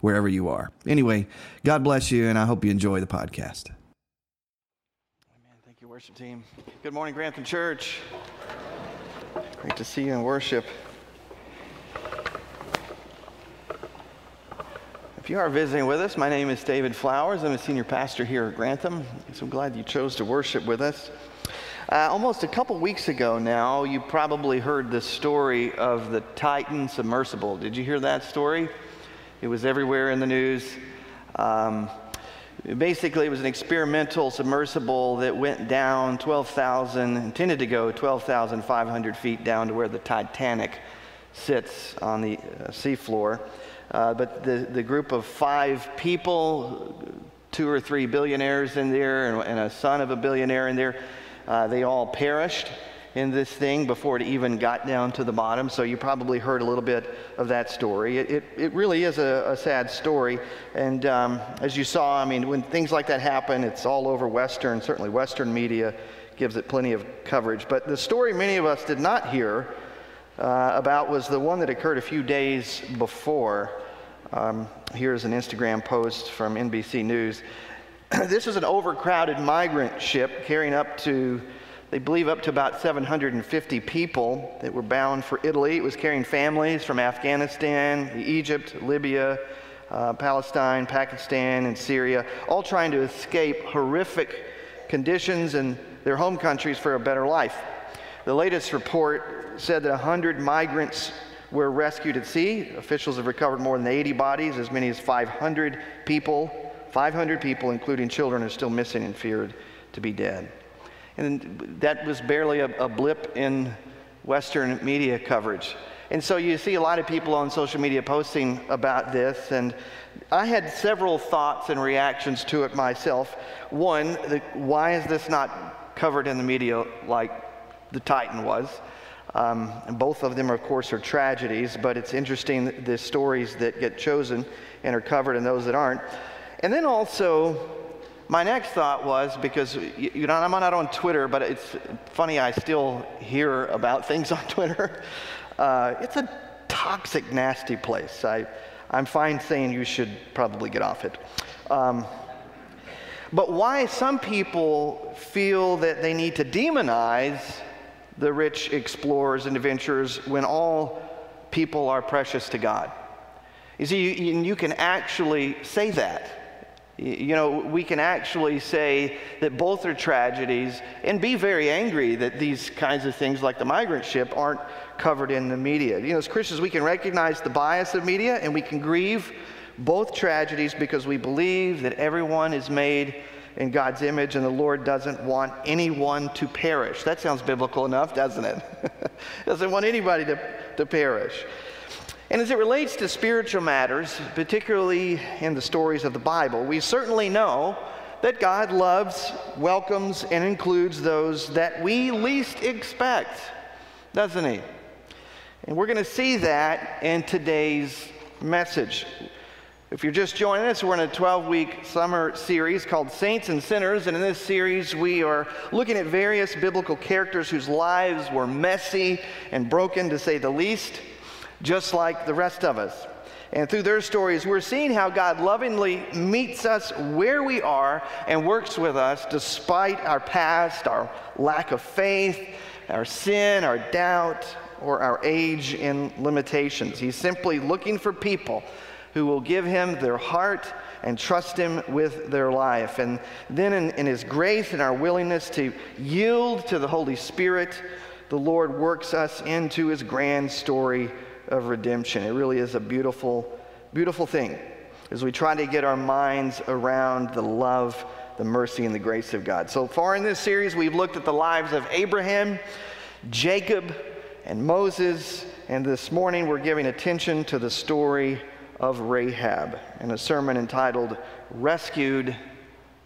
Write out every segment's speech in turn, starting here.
wherever you are. Anyway, God bless you, and I hope you enjoy the podcast. Amen. Thank you, worship team. Good morning, Grantham Church. Great to see you in worship. If you are visiting with us, my name is David Flowers. I'm a senior pastor here at Grantham. So I'm glad you chose to worship with us. Uh, almost a couple weeks ago now, you probably heard the story of the Titan submersible. Did you hear that story? It was everywhere in the news. Um, basically, it was an experimental submersible that went down 12,000, intended to go 12,500 feet down to where the Titanic sits on the uh, seafloor. Uh, but the, the group of five people, two or three billionaires in there, and, and a son of a billionaire in there, uh, they all perished in this thing before it even got down to the bottom. So you probably heard a little bit of that story. It, it, it really is a, a, sad story. And um, as you saw, I mean, when things like that happen, it's all over Western, certainly Western media gives it plenty of coverage. But the story many of us did not hear uh, about was the one that occurred a few days before. Um, here's an Instagram post from NBC News. this is an overcrowded migrant ship carrying up to they believe up to about 750 people that were bound for Italy. It was carrying families from Afghanistan, Egypt, Libya, uh, Palestine, Pakistan, and Syria, all trying to escape horrific conditions in their home countries for a better life. The latest report said that 100 migrants were rescued at sea. Officials have recovered more than 80 bodies. As many as 500 people, 500 people, including children, are still missing and feared to be dead. And that was barely a, a blip in Western media coverage. And so you see a lot of people on social media posting about this, and I had several thoughts and reactions to it myself. One, the, why is this not covered in the media like the Titan was? Um, both of them, of course, are tragedies, but it's interesting the stories that get chosen and are covered and those that aren't. And then also, my next thought was because, you know, I'm not on Twitter, but it's funny, I still hear about things on Twitter. Uh, it's a toxic, nasty place. I, I'm fine saying you should probably get off it. Um, but why some people feel that they need to demonize the rich explorers and adventurers when all people are precious to God. You see, you, you can actually say that. You know, we can actually say that both are tragedies and be very angry that these kinds of things, like the migrant ship, aren't covered in the media. You know, as Christians, we can recognize the bias of media and we can grieve both tragedies because we believe that everyone is made in God's image and the Lord doesn't want anyone to perish. That sounds biblical enough, doesn't it? doesn't want anybody to, to perish. And as it relates to spiritual matters, particularly in the stories of the Bible, we certainly know that God loves, welcomes, and includes those that we least expect, doesn't He? And we're going to see that in today's message. If you're just joining us, we're in a 12 week summer series called Saints and Sinners. And in this series, we are looking at various biblical characters whose lives were messy and broken, to say the least just like the rest of us. And through their stories, we're seeing how God lovingly meets us where we are and works with us despite our past, our lack of faith, our sin, our doubt, or our age and limitations. He's simply looking for people who will give him their heart and trust him with their life. And then, in, in his grace and our willingness to yield to the Holy Spirit, the Lord works us into his grand story of redemption. It really is a beautiful, beautiful thing as we try to get our minds around the love, the mercy, and the grace of God. So far in this series, we've looked at the lives of Abraham, Jacob, and Moses. And this morning we're giving attention to the story of Rahab in a sermon entitled Rescued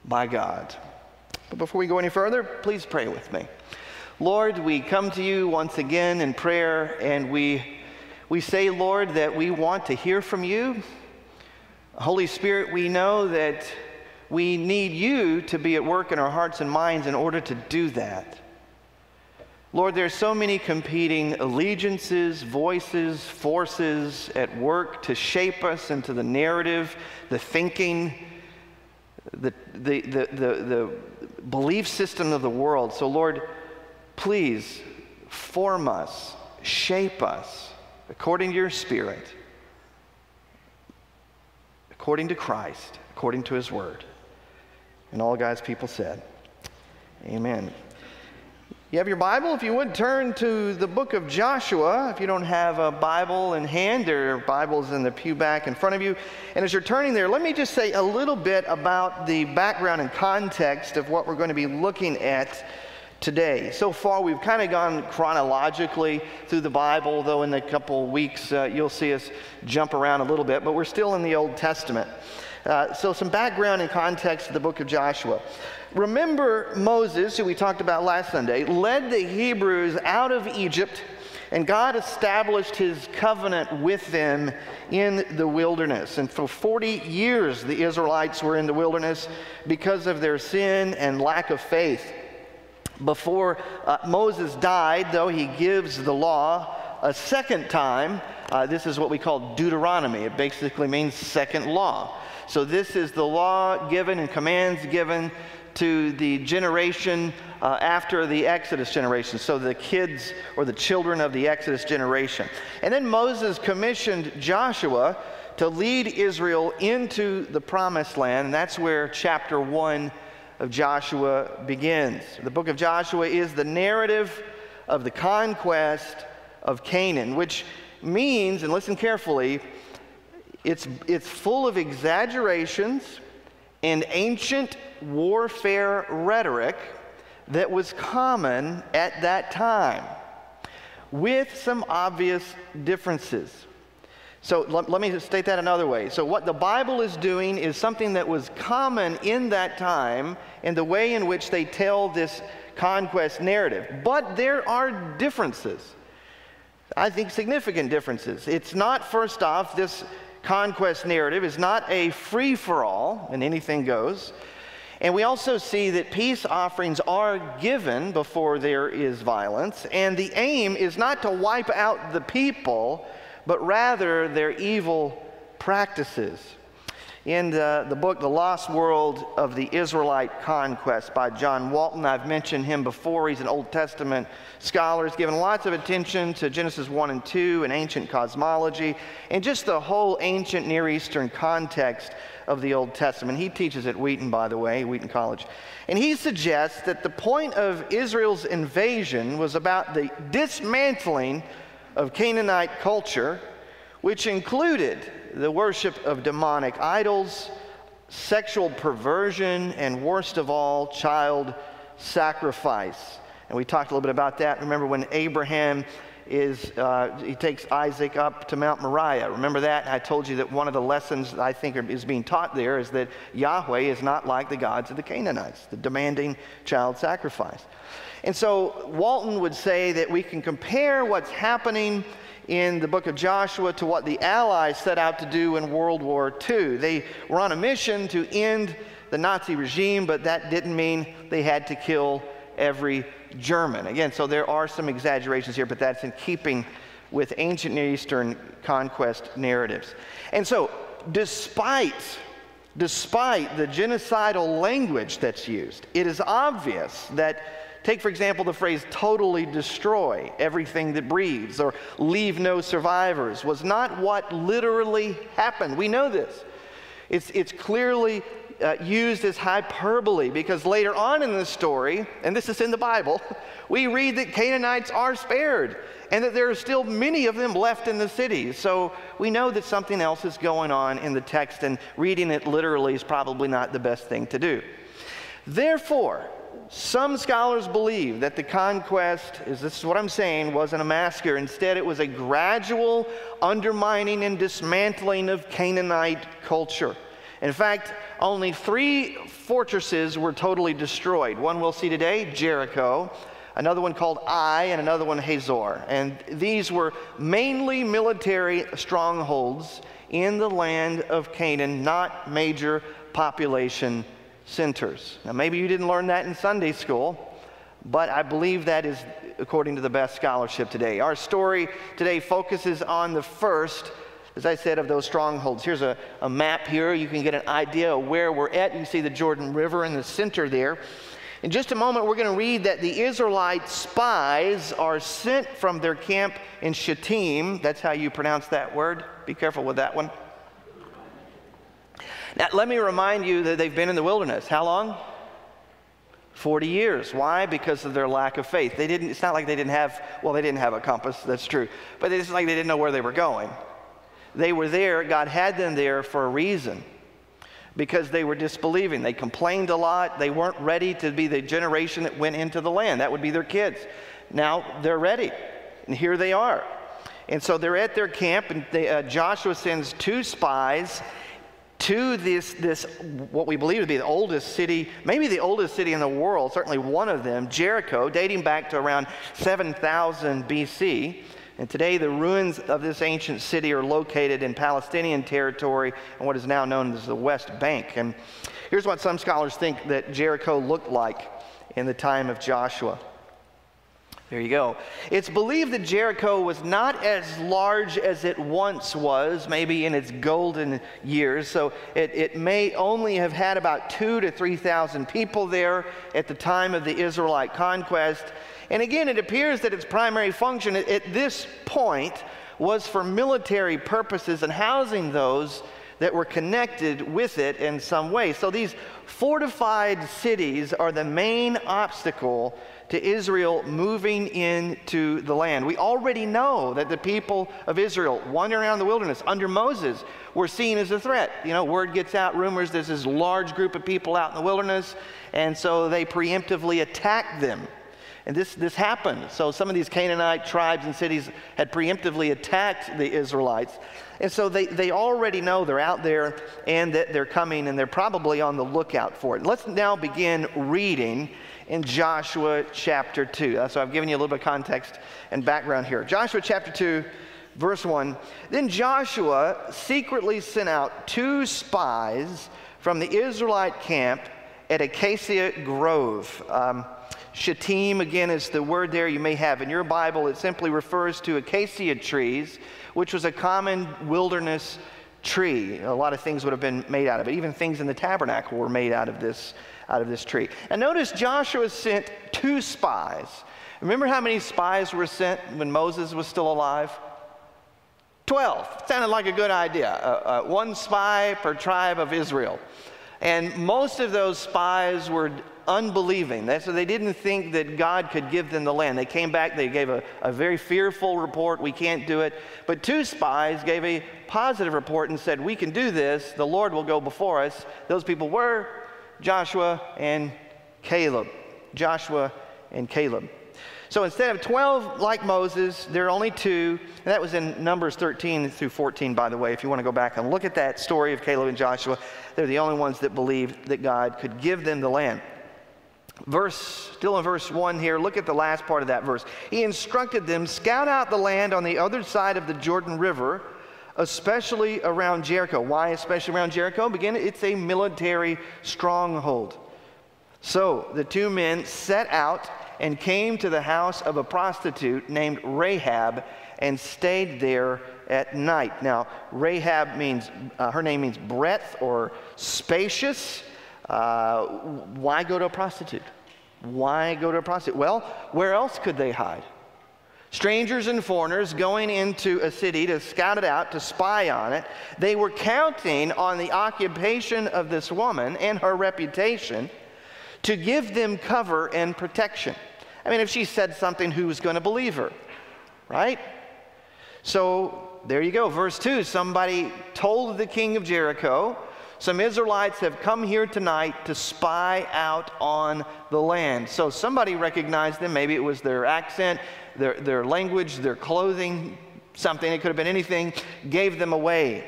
by God. But before we go any further, please pray with me. Lord, we come to you once again in prayer and we, we say, Lord, that we want to hear from you. Holy Spirit, we know that we need you to be at work in our hearts and minds in order to do that. Lord, there are so many competing allegiances, voices, forces at work to shape us into the narrative, the thinking, the, the, the, the, belief system of the world. So, Lord, please form us, shape us according to your Spirit, according to Christ, according to his word. And all God's people said, Amen. You have your Bible? If you would turn to the book of Joshua. If you don't have a Bible in hand, there are Bibles in the pew back in front of you. And as you're turning there, let me just say a little bit about the background and context of what we're going to be looking at today. So far, we've kind of gone chronologically through the Bible, though in a couple weeks uh, you'll see us jump around a little bit, but we're still in the Old Testament. Uh, so, some background and context of the book of Joshua. Remember Moses, who we talked about last Sunday, led the Hebrews out of Egypt, and God established his covenant with them in the wilderness. And for 40 years, the Israelites were in the wilderness because of their sin and lack of faith. Before uh, Moses died, though, he gives the law a second time. Uh, this is what we call Deuteronomy. It basically means second law. So, this is the law given and commands given to the generation uh, after the Exodus generation. So, the kids or the children of the Exodus generation. And then Moses commissioned Joshua to lead Israel into the promised land. And that's where chapter 1 of Joshua begins. The book of Joshua is the narrative of the conquest of Canaan, which means, and listen carefully, it's, it's full of exaggerations and ancient warfare rhetoric that was common at that time, with some obvious differences. So let, let, me state that another way. So, what the Bible is doing is something that was common in that time in the way in which they tell this conquest narrative. But there are differences. I think significant differences. It's not, first off, this conquest narrative is not a free for all and anything goes. And we also see that peace offerings are given before there is violence, and the aim is not to wipe out the people, but rather their evil practices in the, the, book, The Lost World of the Israelite Conquest by John Walton. I've mentioned him before. He's an Old Testament scholar. He's given lots of attention to Genesis 1 and 2 and ancient cosmology and just the whole ancient Near Eastern context of the Old Testament. He teaches at Wheaton, by the way, Wheaton College. And he suggests that the point of Israel's invasion was about the dismantling of Canaanite culture, which included the worship of demonic idols, sexual perversion, and worst of all, child sacrifice. And we talked a little bit about that. Remember when Abraham is, uh, he takes Isaac up to Mount Moriah. Remember that? I told you that one of the lessons I think is being taught there is that Yahweh is not like the gods of the Canaanites, the demanding child sacrifice. And so Walton would say that we can compare what's happening in the book of Joshua to what the Allies set out to do in World War II. They were on a mission to end the Nazi regime, but that didn't mean they had to kill every German. Again, so there are some exaggerations here, but that's in keeping with ancient Near Eastern conquest narratives. And so, despite despite the genocidal language that's used, it is obvious that Take, for example, the phrase totally destroy everything that breathes or leave no survivors was not what literally happened. We know this. It's, it's clearly uh, used as hyperbole because later on in the story, and this is in the Bible, we read that Canaanites are spared and that there are still many of them left in the city. So we know that something else is going on in the text, and reading it literally is probably not the best thing to do. Therefore, some scholars believe that the conquest, is this is what I'm saying, wasn't a massacre. Instead, it was a gradual undermining and dismantling of Canaanite culture. In fact, only three fortresses were totally destroyed. One we'll see today, Jericho, another one called Ai, and another one Hazor. And these were mainly military strongholds in the land of Canaan, not major population centers. Now, maybe you didn't learn that in Sunday school, but I believe that is according to the best scholarship today. Our story today focuses on the first, as I said, of those strongholds. Here's a, a map here. You can get an idea of where we're at. You can see the Jordan River in the center there. In just a moment, we're going to read that the Israelite spies are sent from their camp in Shittim. That's how you pronounce that word. Be careful with that one. Now, let me remind you that they've been in the wilderness. How long? 40 years. Why? Because of their lack of faith. They didn't, it's not like they didn't have, well, they didn't have a compass, that's true. But it's like they didn't know where they were going. They were there, God had them there for a reason because they were disbelieving. They complained a lot. They weren't ready to be the generation that went into the land. That would be their kids. Now they're ready, and here they are. And so they're at their camp, and they, uh, Joshua sends two spies to this, this, what we believe to be the oldest city, maybe the oldest city in the world, certainly one of them, Jericho, dating back to around 7000 BC. And today, the ruins of this ancient city are located in Palestinian territory and what is now known as the West Bank. And here's what some scholars think that Jericho looked like in the time of Joshua. There you go. It's believed that Jericho was not as large as it once was, maybe in its golden years. So it, it may only have had about two to 3,000 people there at the time of the Israelite conquest. And again, it appears that its primary function at, this point was for military purposes and housing those that were connected with it in some way. So these fortified cities are the main obstacle to Israel moving into the land. We already know that the people of Israel wandering around the wilderness under Moses were seen as a threat. You know, word gets out, rumors there's this large group of people out in the wilderness, and so they preemptively attacked them. And this, this happened. So some of these Canaanite tribes and cities had preemptively attacked the Israelites. And so they, they already know they're out there and that they're coming, and they're probably on the lookout for it. Let's now begin reading in Joshua chapter 2. So I've given you a little bit of context and background here. Joshua chapter 2, verse 1. Then Joshua secretly sent out two spies from the Israelite camp at Acacia Grove. Um, Shittim, again, is the word there you may have in your Bible. It simply refers to acacia trees, which was a common wilderness tree. A lot of things would have been made out of it. Even things in the tabernacle were made out of this out of this tree. And notice Joshua sent two spies. Remember how many spies were sent when Moses was still alive? Twelve. Sounded like a good idea. Uh, uh, one spy per tribe of Israel. And most of those spies were unbelieving. so they didn't think that God could give them the land. They came back, they gave a, a very fearful report, we can't do it. But two spies gave a positive report and said, We can do this, the Lord will go before us. Those people were Joshua and Caleb. Joshua and Caleb. So instead of 12 like Moses, there are only two. And that was in Numbers 13 through 14, by the way, if you want to go back and look at that story of Caleb and Joshua. They're the only ones that believed that God could give them the land. Verse, still in verse 1 here, look at the last part of that verse. He instructed them, scout out the land on the other side of the Jordan River especially around Jericho. Why, especially around Jericho? Again, it's a military stronghold. So the two men set out and came to the house of a prostitute named Rahab and stayed there at night. Now, Rahab means, uh, her name means breadth or spacious. Uh, why go to a prostitute? Why go to a prostitute? Well, where else could they hide? strangers and foreigners going into a city to scout it out, to spy on it. They were counting on the occupation of this woman and her reputation to give them cover and protection. I mean, if she said something, who was going to believe her? Right? So there you go. Verse 2 somebody told the king of Jericho, Some Israelites have come here tonight to spy out on the land. So somebody recognized them. Maybe it was their accent, their, their language, their clothing, something. It could have been anything. Gave them away.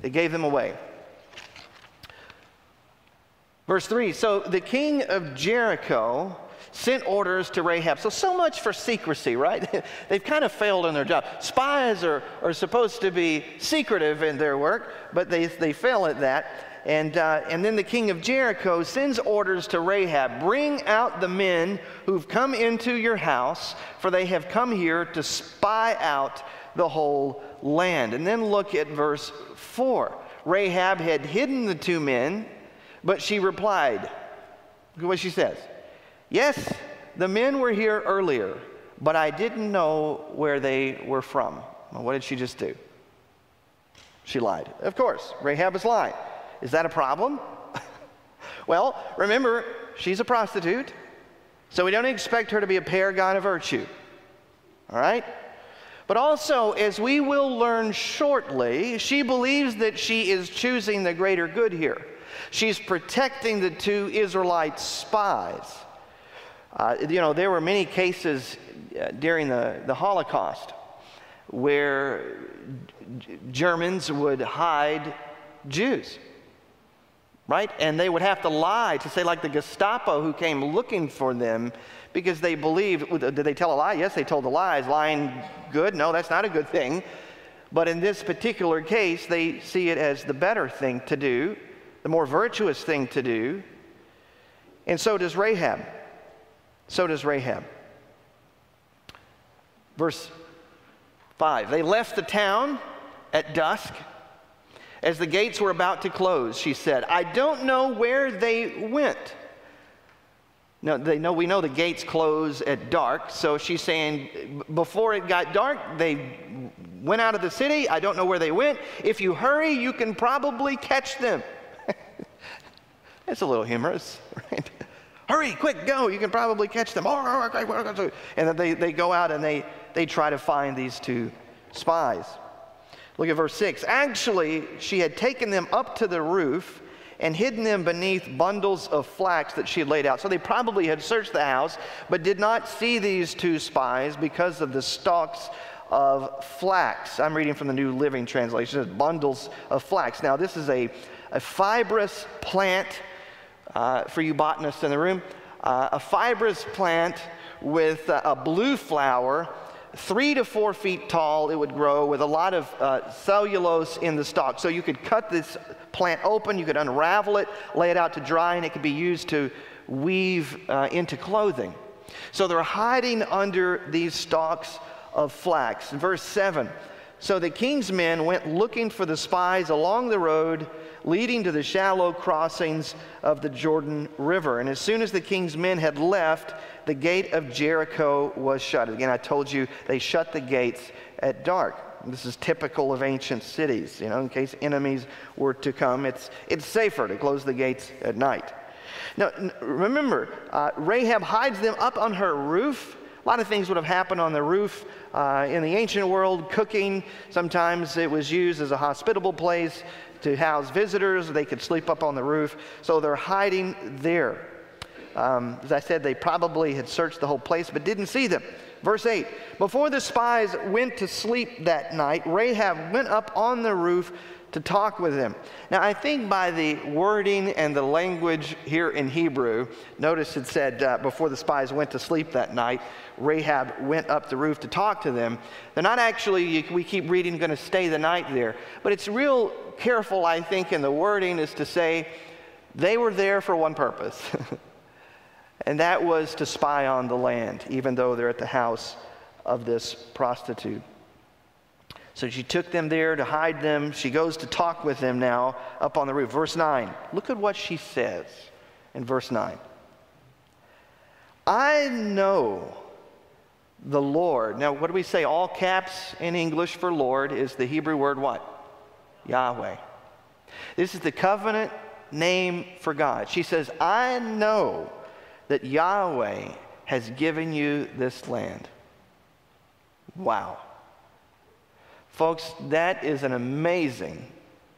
They gave them away. Verse 3 So the king of Jericho sent orders to Rahab. So, so much for secrecy, right? They've kind of failed in their job. Spies are, are supposed to be secretive in their work, but they, they fail at that. And, uh, and then the king of Jericho sends orders to Rahab bring out the men who've come into your house, for they have come here to spy out the whole land. And then look at verse 4. Rahab had hidden the two men, but she replied, Look what she says. Yes, the men were here earlier, but I didn't know where they were from. Well, what did she just do? She lied. Of course, Rahab is lying. Is that a problem? well, remember, she's a prostitute, so we don't expect her to be a paragon of virtue. All right? But also, as we will learn shortly, she believes that she is choosing the greater good here. She's protecting the two Israelite spies. Uh, you know, there were many cases uh, during the, the Holocaust where Germans would hide Jews, right? And they would have to lie to say, like the Gestapo who came looking for them because they believed, did they tell a lie? Yes, they told a lie. Is lying good? No, that's not a good thing. But in this particular case, they see it as the better thing to do, the more virtuous thing to do. And so does Rahab. So does Rahab. Verse 5 They left the town at dusk. As the gates were about to close, she said, I don't know where they went. No, they know we know the gates close at dark, so she's saying before it got dark, they went out of the city. I don't know where they went. If you hurry, you can probably catch them. That's a little humorous, right? Hurry, quick, go. You can probably catch them. And then they, they go out and they, they try to find these two spies. Look at verse 6. Actually, she had taken them up to the roof and hidden them beneath bundles of flax that she had laid out. So they probably had searched the house, but did not see these two spies because of the stalks of flax. I'm reading from the New Living Translation. Bundles of flax. Now, this is a, a fibrous plant uh, for you botanists in the room, uh, a fibrous plant with uh, a blue flower, three to four feet tall, it would grow with a lot of uh, cellulose in the stalk. So you could cut this plant open, you could unravel it, lay it out to dry, and it could be used to weave into clothing. So they're hiding under these stalks of flax. Verse 7 So the king's men went looking for the spies along the road leading to the shallow crossings of the Jordan River. And as soon as the king's men had left, the gate of Jericho was shut. Again, I told you they shut the gates at dark. This is typical of ancient cities. You know, in case enemies were to come, it's, it's safer to close the gates at night. Now, remember, uh, Rahab hides them up on her roof. A lot of things would have happened on the roof uh, in the ancient world, cooking. Sometimes it was used as a hospitable place to house visitors. They could sleep up on the roof. So they're hiding there. Um, as I said, they probably had searched the whole place but didn't see them. Verse 8 Before the spies went to sleep that night, Rahab went up on the roof to talk with them. Now, I think by the wording and the language here in Hebrew, notice it said uh, before the spies went to sleep that night, Rahab went up the roof to talk to them. They're not actually, we keep reading, going to stay the night there. But it's real careful, I think, in the wording is to say they were there for one purpose, and that was to spy on the land, even though they're at the house of this prostitute. So she took them there to hide them. She goes to talk with them now up on the roof. Verse 9. Look at what she says in verse 9. I know the Lord. Now, what do we say? All caps in English for Lord is the Hebrew word what? Yahweh. This is the covenant name for God. She says, I know that Yahweh has given you this land. Wow. Folks, that is an amazing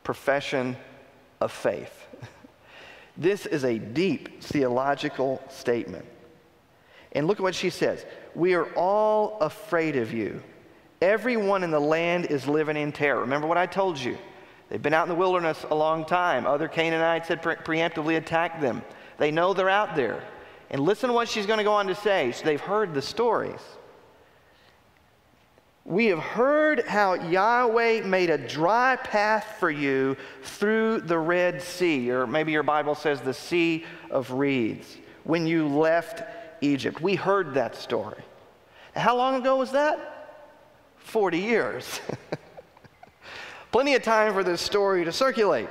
profession of faith. This is a deep theological statement. And look at what she says We are all afraid of you. Everyone in the land is living in terror. Remember what I told you? They've been out in the wilderness a long time. Other Canaanites had pre- preemptively attacked them. They know they're out there. And listen to what she's going to go on to say. So they've heard the stories. We have heard how Yahweh made a dry path for you through the Red Sea, or maybe your Bible says the Sea of Reeds, when you left Egypt. We heard that story. How long ago was that? 40 years. Plenty of time for this story to circulate.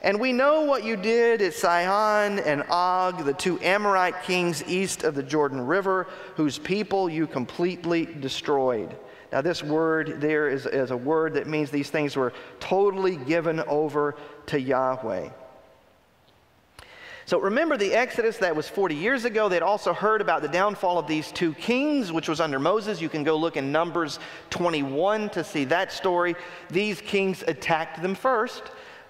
And we know what you did at Sihon and Og, the two Amorite kings east of the Jordan River, whose people you completely destroyed. Now, this word there is, is a word that means these things were totally given over to Yahweh. So remember the Exodus that was 40 years ago. They'd also heard about the downfall of these two kings, which was under Moses. You can go look in Numbers 21 to see that story. These kings attacked them first.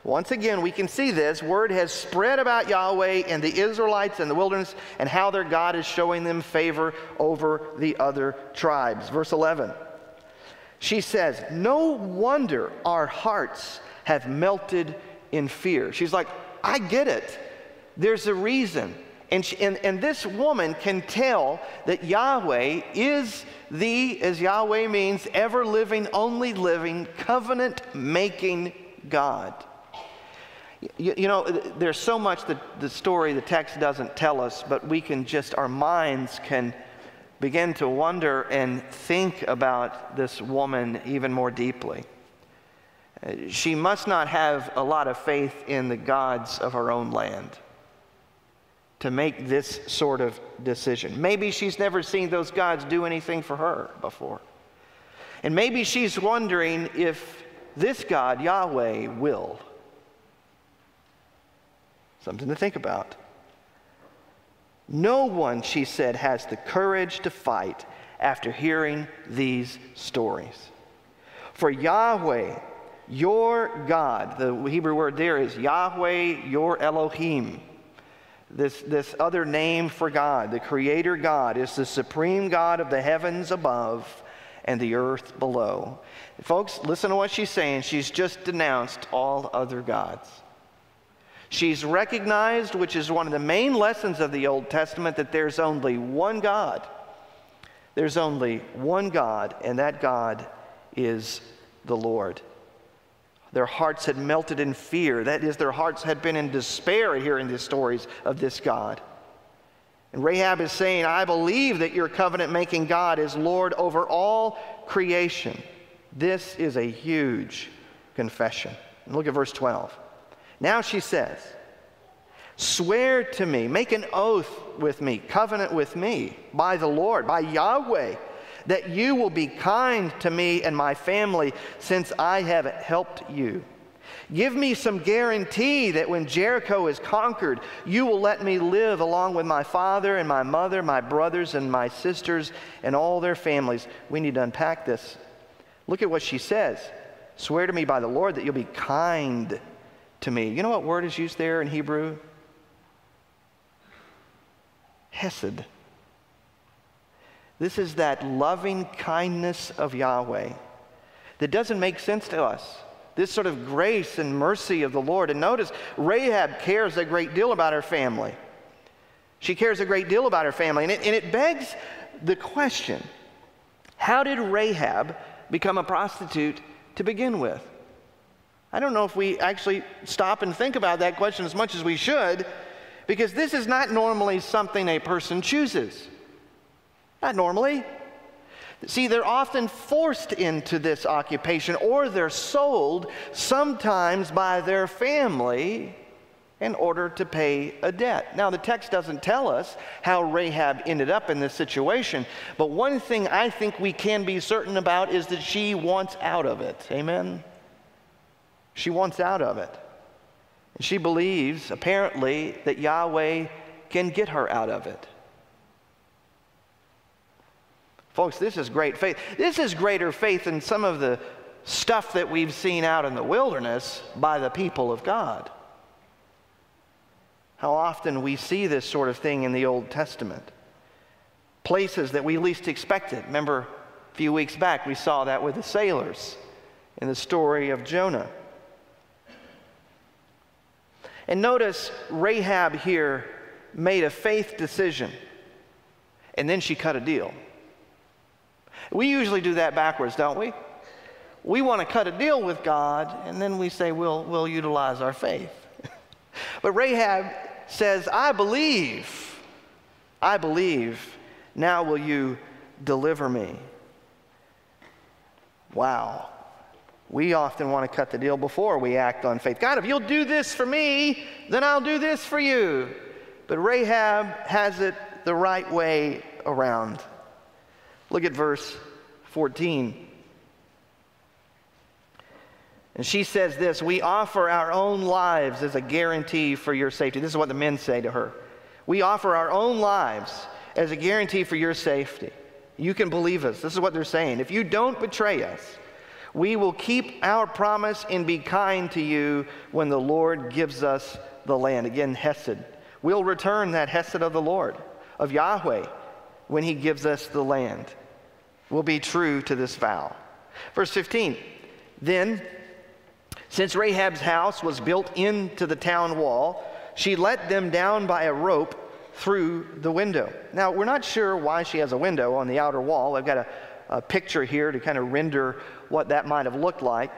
Once again, we can see this. Word has spread about Yahweh and the Israelites in the wilderness and how their God is showing them favor over the other tribes. Verse 11. She says, No wonder our hearts have melted in fear. She's like, I get it. There's a reason. And, she, and, and this woman can tell that Yahweh is the, as Yahweh means, ever living, only living, covenant making God. You, you, know, there's so much that the story, the text doesn't tell us, but we can just, our minds can begin to wonder and think about this woman even more deeply. Uh, she must not have a lot of faith in the gods of her own land to make this sort of decision. Maybe she's never seen those gods do anything for her before. And maybe she's wondering if this God, Yahweh, will. Something to think about. No one, she said, has the courage to fight after hearing these stories. For Yahweh, your God, the Hebrew word there is Yahweh, your Elohim. This, this other name for God, the Creator God, is the supreme God of the heavens above and the earth below. Folks, listen to what she's saying. She's just denounced all other gods. She's recognized, which is one of the main lessons of the Old Testament, that there's only one God. There's only one God, and that God is the Lord. Their hearts had melted in fear. That is, their hearts had been in despair hearing the stories of this God. And Rahab is saying, I believe that your covenant making God is Lord over all creation. This is a huge confession. And look at verse 12. Now she says, Swear to me, make an oath with me, covenant with me by the Lord, by Yahweh, that you will be kind to me and my family since I have helped you. Give me some guarantee that when Jericho is conquered, you will let me live along with my father and my mother, my brothers and my sisters, and all their families. We need to unpack this. Look at what she says Swear to me by the Lord that you'll be kind to me. You know what word is used there in Hebrew? Hesed. This is that loving kindness of Yahweh that doesn't make sense to us. This sort of grace and mercy of the Lord. And notice, Rahab cares a great deal about her family. She cares a great deal about her family. And it, and it begs the question how did Rahab become a prostitute to begin with? I don't know if we actually stop and think about that question as much as we should, because this is not normally something a person chooses. Not normally. See, they're often forced into this occupation or they're sold sometimes by their family in order to pay a debt. Now, the text doesn't tell us how Rahab ended up in this situation, but one thing I think we can be certain about is that she wants out of it. Amen? She wants out of it. And she believes, apparently, that Yahweh can get her out of it. Folks, this is great faith. This is greater faith than some of the stuff that we've seen out in the wilderness by the people of God. How often we see this sort of thing in the Old Testament. Places that we least expected. Remember, a few weeks back, we saw that with the sailors in the story of Jonah. And notice Rahab here made a faith decision, and then she cut a deal. We usually do that backwards, don't we? We want to cut a deal with God, and then we say we'll, we'll utilize our faith. but Rahab says, I believe, I believe, now will you deliver me? Wow. We often want to cut the deal before we act on faith. God, if you'll do this for me, then I'll do this for you. But Rahab has it the right way around. Look at verse 14. And she says this We offer our own lives as a guarantee for your safety. This is what the men say to her. We offer our own lives as a guarantee for your safety. You can believe us. This is what they're saying. If you don't betray us, we will keep our promise and be kind to you when the Lord gives us the land. Again, Hesed. We'll return that Hesed of the Lord, of Yahweh, when he gives us the land. We'll be true to this vow. Verse 15. Then, since Rahab's house was built into the town wall, she let them down by a rope through the window. Now, we're not sure why she has a window on the outer wall. I've got a, a picture here to kind of render what that might have looked like.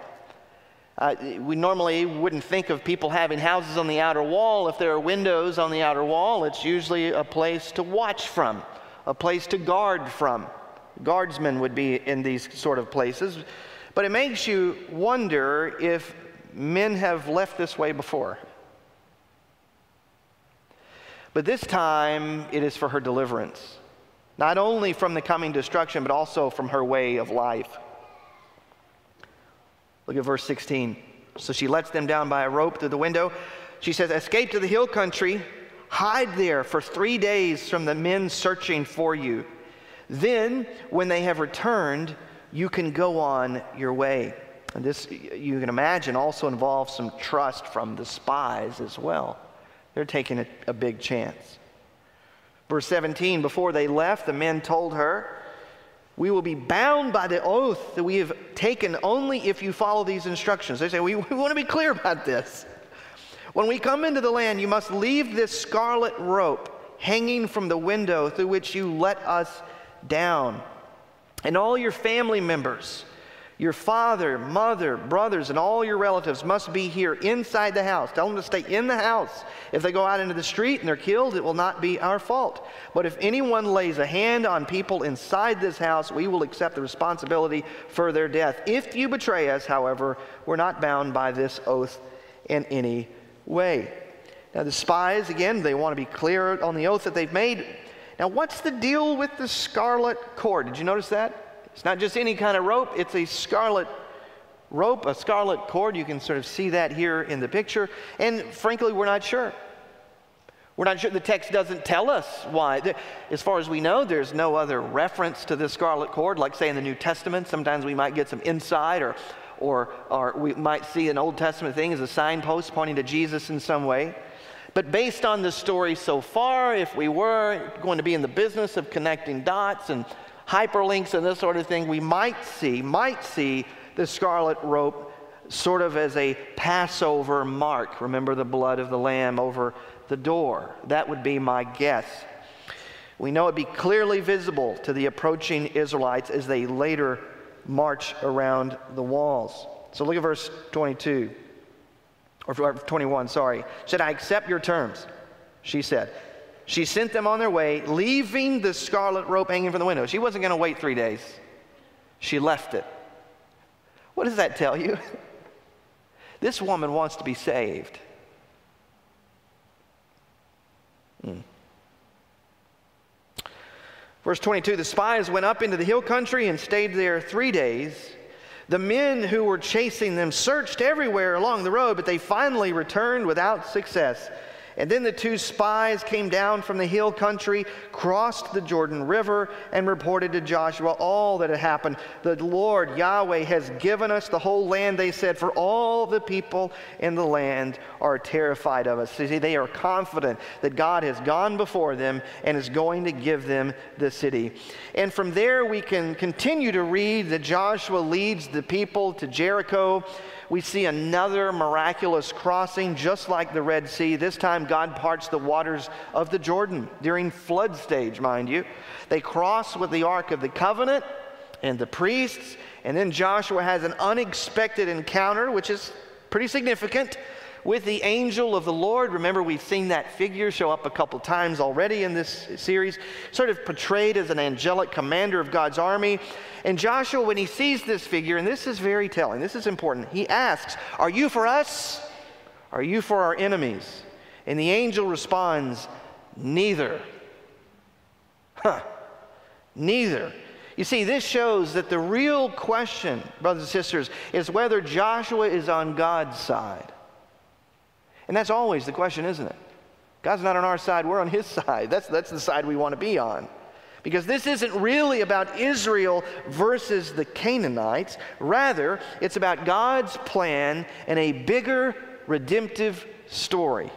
Uh, we normally wouldn't think of people having houses on the outer wall. If there are windows on the outer wall, it's usually a place to watch from, a place to guard from. Guardsmen would be in these sort of places. But it makes you wonder if men have left this way before. But this time, it is for her deliverance, not only from the coming destruction, but also from her way of life. Look at verse 16. So she lets them down by a rope through the window. She says, Escape to the hill country, hide there for three days from the men searching for you. Then, when they have returned, you can go on your way. And this, you can imagine, also involves some trust from the spies as well. They're taking a, a big chance. Verse 17 Before they left, the men told her, we will be bound by the oath that we have taken only if you follow these instructions. They say, we, we want to be clear about this. When we come into the land, you must leave this scarlet rope hanging from the window through which you let us down. And all your family members your father, mother, brothers, and all your relatives must be here inside the house. Tell them to stay in the house. If they go out into the street and they're killed, it will not be our fault. But if anyone lays a hand on people inside this house, we will accept the responsibility for their death. If you betray us, however, we're not bound by this oath in any way. Now, the spies, again, they want to be clear on the oath that they've made. Now, what's the deal with the scarlet cord? Did you notice that? It's not just any kind of rope, it's a scarlet rope, a scarlet cord. You can sort of see that here in the picture. And frankly, we're not sure. We're not sure. The text doesn't tell us why. As far as we know, there's no other reference to this scarlet cord, like, say, in the New Testament. Sometimes we might get some insight, or, or, or we might see an Old Testament thing as a signpost pointing to Jesus in some way. But based on the story so far, if we were going to be in the business of connecting dots and hyperlinks and this sort of thing, we might see, might see the scarlet rope sort of as a Passover mark. Remember the blood of the lamb over the door. That would be my guess. We know it'd be clearly visible to the approaching Israelites as they later march around the walls. So look at verse 22, or 21, sorry. Said, I accept your terms, she said. She sent them on their way, leaving the scarlet rope hanging from the window. She wasn't going to wait three days. She left it. What does that tell you? This woman wants to be saved. Hmm. Verse 22 The spies went up into the hill country and stayed there three days. The men who were chasing them searched everywhere along the road, but they finally returned without success. And then the two spies came down from the hill country, crossed the Jordan River, and reported to Joshua all that had happened. The Lord, Yahweh, has given us the whole land, they said, for all the people in the land are terrified of us. See, they are confident that God has gone before them and is going to give them the city. And from there, we can continue to read that Joshua leads the people to Jericho we see another miraculous crossing, just like the Red Sea. This time, God parts the waters of the Jordan during flood stage, mind you. They cross with the Ark of the Covenant and the priests, and then Joshua has an unexpected encounter, which is pretty significant with the angel of the Lord. Remember, we've seen that figure show up a couple times already in this series, sort of portrayed as an angelic commander of God's army. And Joshua, when he sees this figure, and this is very telling, this is important, he asks, Are you for us? Are you for our enemies? And the angel responds, Neither. Huh. Neither. You see, this shows that the real question, brothers and sisters, is whether Joshua is on God's side. And that's always the question, isn't it? God's not on our side, we're on his side. That's, that's the side we want to be on. Because this isn't really about Israel versus the Canaanites. Rather, it's about God's plan and a bigger redemptive story.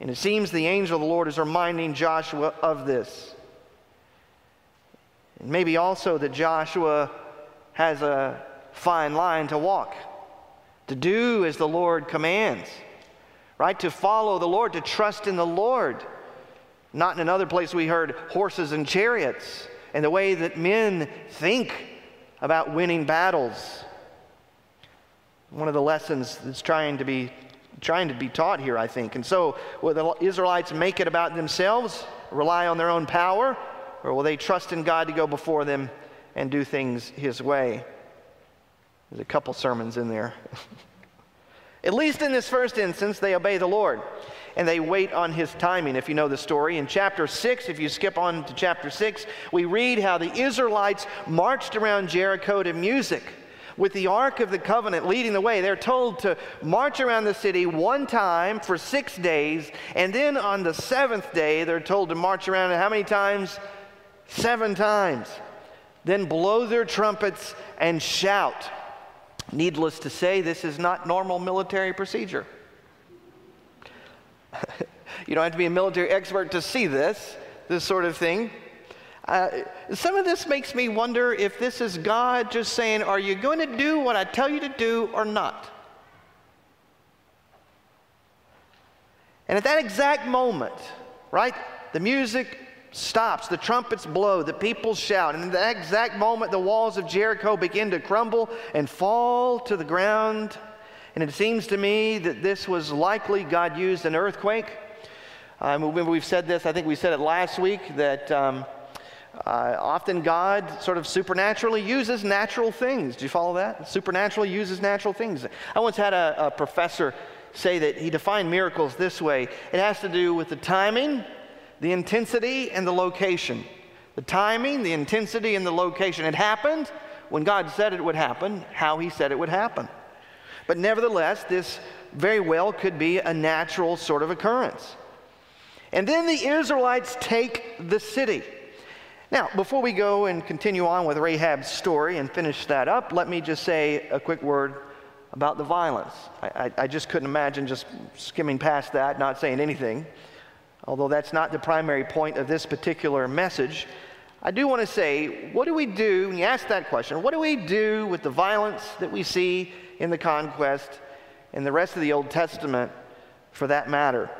And it seems the angel of the Lord is reminding Joshua of this. And maybe also that Joshua has a fine line to walk to do as the Lord commands, right? To follow the Lord, to trust in the Lord. Not in another place we heard horses and chariots and the way that men think about winning battles. One of the lessons that's trying to be trying to be taught here, I think. And so, will the Israelites make it about themselves, rely on their own power, or will they trust in God to go before them and do things His way? There's a couple sermons in there. At least in this first instance, they obey the Lord and they wait on his timing. If you know the story, in chapter 6, if you skip on to chapter 6, we read how the Israelites marched around Jericho to music with the Ark of the Covenant leading the way. They're told to march around the city one time for six days, and then on the seventh day, they're told to march around how many times? Seven times. Then blow their trumpets and shout. Needless to say, this is not normal military procedure. you don't have to be a military expert to see this, this sort of thing. Uh, some of this makes me wonder if this is God just saying, Are you going to do what I tell you to do or not? And at that exact moment, right, the music stops, the trumpets blow, the people shout, and in that exact moment, the walls of Jericho begin to crumble and fall to the ground. And it seems to me that this was likely God used an earthquake. Um, we've said this, I think we said it last week, that um, uh, often God sort of supernaturally uses natural things. Do you follow that? Supernaturally uses natural things. I once had a, a professor say that he defined miracles this way it has to do with the timing the intensity and the location. The timing, the intensity, and the location. It happened when God said it would happen, how He said it would happen. But nevertheless, this very well could be a natural sort of occurrence. And then the Israelites take the city. Now, before we go and continue on with Rahab's story and finish that up, let me just say a quick word about the violence. I, I, I just couldn't imagine just skimming past that, not saying anything although that's not the primary point of this particular message, I do want to say, what do we do, when you ask that question, what do we do with the violence that we see in the conquest and the rest of the Old Testament for that matter?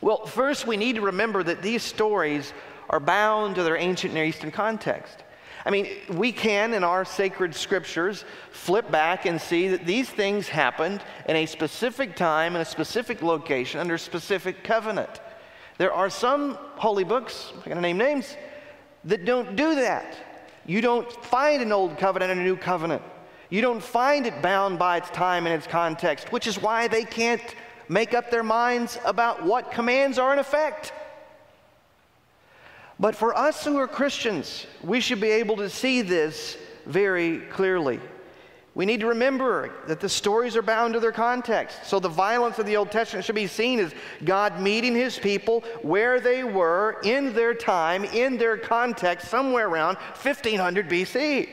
Well, first, we need to remember that these stories are bound to their ancient Near Eastern context. I mean, we can, in our sacred scriptures, flip back and see that these things happened in a specific time, in a specific location, under a specific covenant. There are some holy books, I'm going to name names, that don't do that. You don't find an old covenant and a new covenant. You don't find it bound by its time and its context, which is why they can't make up their minds about what commands are in effect. But for us who are Christians, we should be able to see this very clearly. We need to remember that the stories are bound to their context. So the violence of the Old Testament should be seen as God meeting his people where they were in their time, in their context, somewhere around 1500 BC.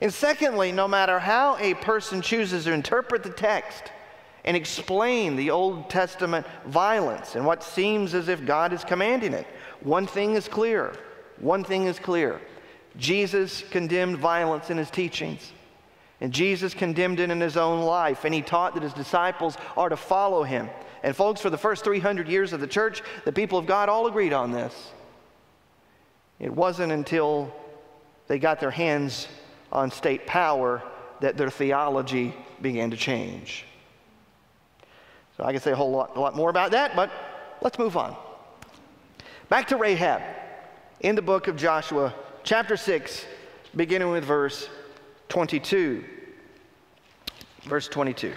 And secondly, no matter how a person chooses to interpret the text and explain the Old Testament violence and what seems as if God is commanding it, one thing is clear. One thing is clear. Jesus condemned violence in his teachings. And Jesus condemned it in his own life, and he taught that his disciples are to follow him. And, folks, for the first 300 years of the church, the people of God all agreed on this. It wasn't until they got their hands on state power that their theology began to change. So I can say a whole lot, a lot more about that, but let's move on. Back to Rahab in the book of Joshua, chapter 6, beginning with verse 22. Verse 22.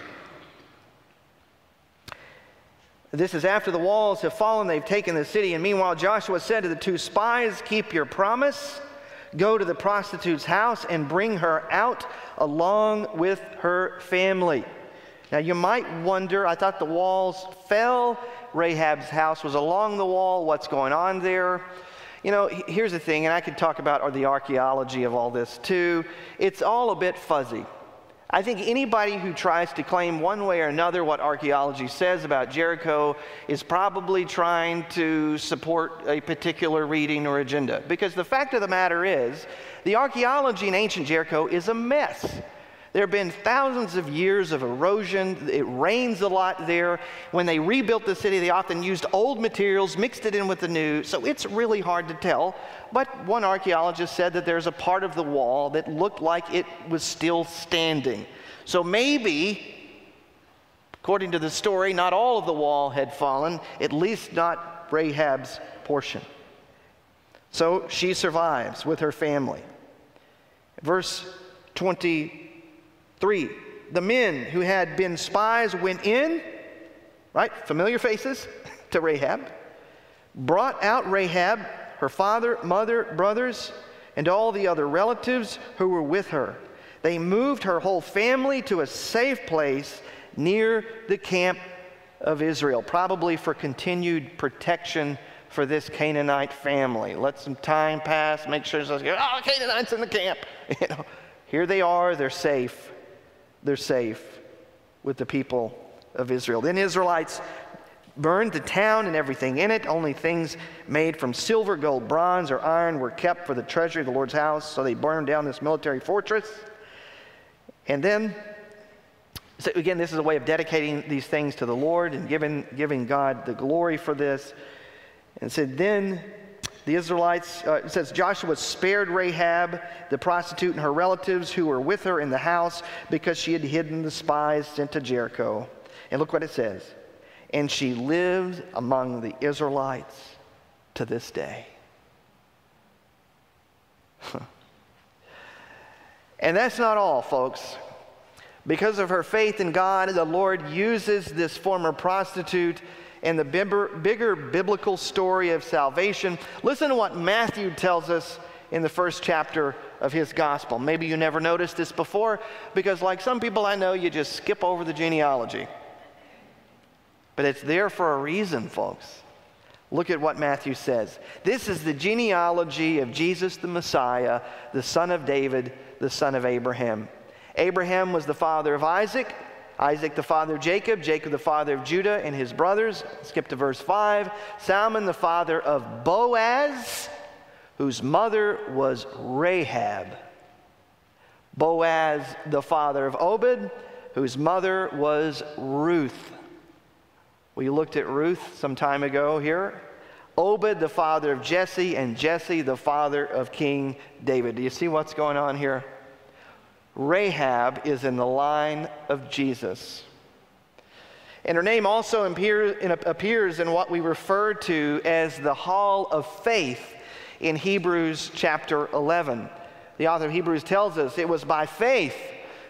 This is after the walls have fallen, they've taken the city. And meanwhile, Joshua said to the two spies, Keep your promise. Go to the prostitute's house and bring her out along with her family. Now, you might wonder, I thought the walls fell. Rahab's house was along the wall. What's going on there? You know, here's the thing, and I could talk about uh, the archaeology of all this too. It's all a bit fuzzy. I think anybody who tries to claim one way or another what archaeology says about Jericho is probably trying to support a particular reading or agenda. Because the fact of the matter is, the archaeology in ancient Jericho is a mess. There have been thousands of years of erosion. It rains a lot there. When they rebuilt the city, they often used old materials, mixed it in with the new, so it's really hard to tell. But one archaeologist said that there's a part of the wall that looked like it was still standing. So maybe, according to the story, not all of the wall had fallen, at least not Rahab's portion. So she survives with her family. Verse 20 Three, the men who had been spies went in, right? Familiar faces to Rahab, brought out Rahab, her father, mother, brothers, and all the other relatives who were with her. They moved her whole family to a safe place near the camp of Israel, probably for continued protection for this Canaanite family. Let some time pass, make sure, oh, Canaanites in the camp. You know, here they are, they're safe they're safe with the people of Israel. Then Israelites burned the town and everything in it. Only things made from silver, gold, bronze, or iron were kept for the treasury of the Lord's house. So they burned down this military fortress. And then, so again, this is a way of dedicating these things to the Lord and giving, giving God the glory for this. And said, then the Israelites, uh, it says Joshua spared Rahab, the prostitute, and her relatives who were with her in the house because she had hidden the spies sent to Jericho. And look what it says. And she lives among the Israelites to this day. and that's not all, folks. Because of her faith in God, the Lord uses this former prostitute and the bigger, biblical story of salvation. Listen to what Matthew tells us in the first chapter of his gospel. Maybe you never noticed this before because, like some people I know, you just skip over the genealogy. But it's there for a reason, folks. Look at what Matthew says. This is the genealogy of Jesus the Messiah, the son of David, the son of Abraham. Abraham was the father of Isaac. Isaac the father of Jacob, Jacob the father of Judah and his brothers. Skip to verse 5. Salmon the father of Boaz, whose mother was Rahab. Boaz the father of Obed, whose mother was Ruth. We looked at Ruth some time ago here. Obed the father of Jesse, and Jesse the father of King David. Do you see what's going on here? Rahab is in the line of Jesus. And her name also appears in what we refer to as the Hall of Faith in Hebrews chapter 11. The author of Hebrews tells us it was by faith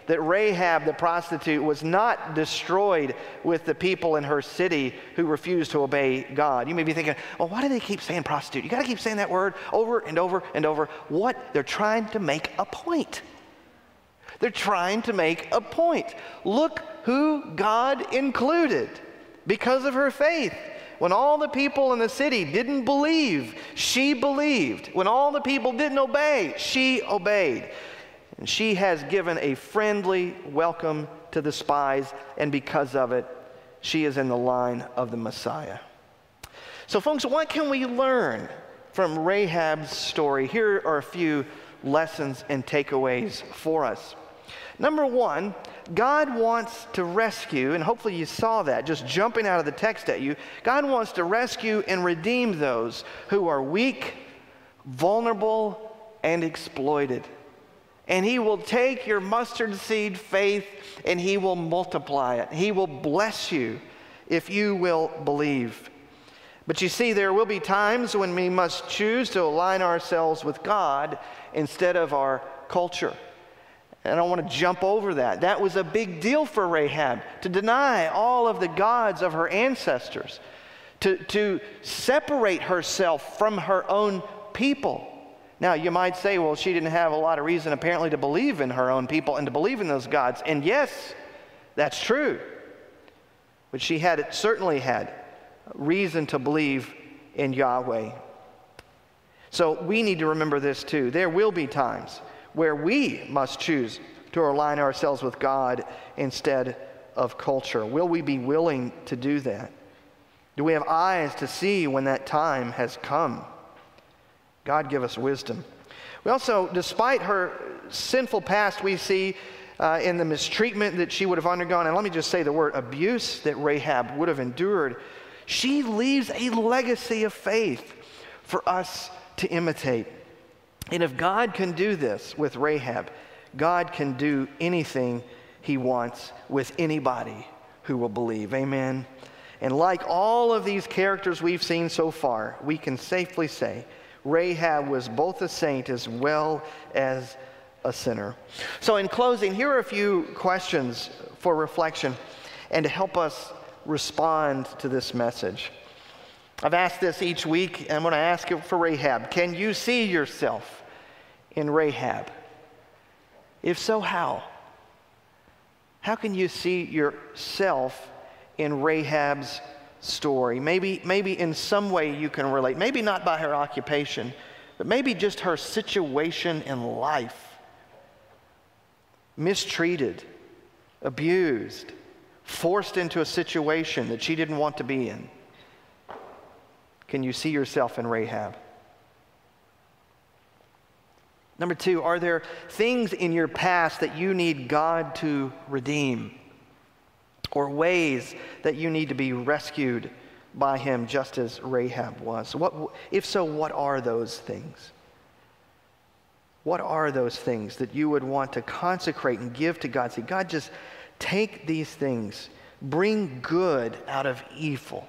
that Rahab the prostitute was not destroyed with the people in her city who refused to obey God. You may be thinking, well, why do they keep saying prostitute? You got to keep saying that word over and over and over. What? They're trying to make a point. They're trying to make a point. Look who God included because of her faith. When all the people in the city didn't believe, she believed. When all the people didn't obey, she obeyed. And she has given a friendly welcome to the spies, and because of it, she is in the line of the Messiah. So, folks, what can we learn from Rahab's story? Here are a few lessons and takeaways for us. Number one, God wants to rescue, and hopefully you saw that just jumping out of the text at you. God wants to rescue and redeem those who are weak, vulnerable, and exploited. And He will take your mustard seed faith and He will multiply it. He will bless you if you will believe. But you see, there will be times when we must choose to align ourselves with God instead of our culture. And I want to jump over that. That was a big deal for Rahab to deny all of the gods of her ancestors, to, to separate herself from her own people. Now, you might say, well, she didn't have a lot of reason apparently to believe in her own people and to believe in those gods. And yes, that's true. But she had certainly had reason to believe in Yahweh. So we need to remember this too. There will be times where we must choose to align ourselves with God instead of culture. Will we be willing to do that? Do we have eyes to see when that time has come? God give us wisdom. We also, despite her sinful past, we see uh, in the mistreatment that she would have undergone, and let me just say the word abuse that Rahab would have endured, she leaves a legacy of faith for us to imitate. And if God can do this with Rahab, God can do anything he wants with anybody who will believe. Amen. And like all of these characters we've seen so far, we can safely say Rahab was both a saint as well as a sinner. So, in closing, here are a few questions for reflection and to help us respond to this message. I've asked this each week, and I'm going to ask it for Rahab. Can you see yourself in Rahab? If so, how? How can you see yourself in Rahab's story? Maybe, maybe in some way you can relate. Maybe not by her occupation, but maybe just her situation in life. Mistreated, abused, forced into a situation that she didn't want to be in. Can you see yourself in Rahab? Number two, are there things in your past that you need God to redeem? Or ways that you need to be rescued by Him, just as Rahab was? What, if so, what are those things? What are those things that you would want to consecrate and give to God? Say, God, just take these things, bring good out of evil.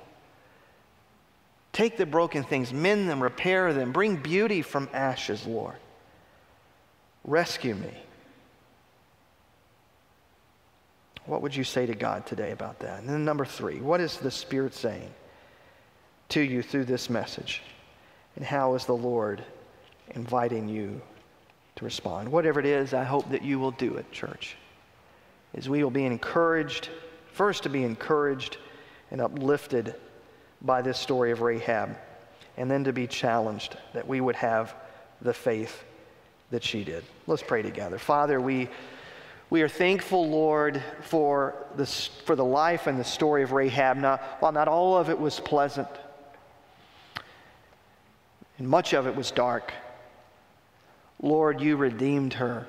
Take the broken things, mend them, repair them, bring beauty from ashes, Lord. Rescue me. What would you say to God today about that? And then, number three, what is the Spirit saying to you through this message? And how is the Lord inviting you to respond? Whatever it is, I hope that you will do it, church. As we will be encouraged, first to be encouraged and uplifted by this story of Rahab, and then to be challenged that we would have the faith that she did. Let's pray together. Father, we, we are thankful, Lord, for, this, for the life and the story of Rahab. Now, while not all of it was pleasant, and much of it was dark, Lord, you redeemed her.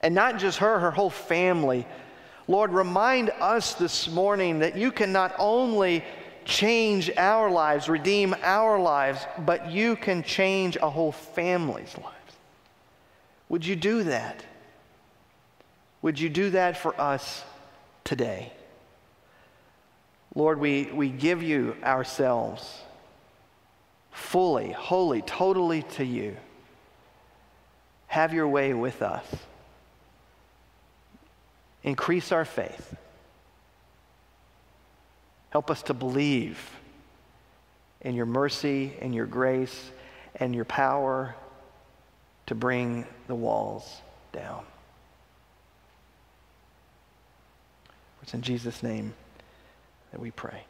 And not just her, her whole family. Lord, remind us this morning that you can not only change our lives, redeem our lives, but you can change a whole family's lives. Would you do that? Would you do that for us today? Lord, we, we give you ourselves fully, wholly, totally to you. Have your way with us. Increase our faith. Help us to believe in your mercy in your grace and your power to bring the walls down. It's in Jesus' name that we pray.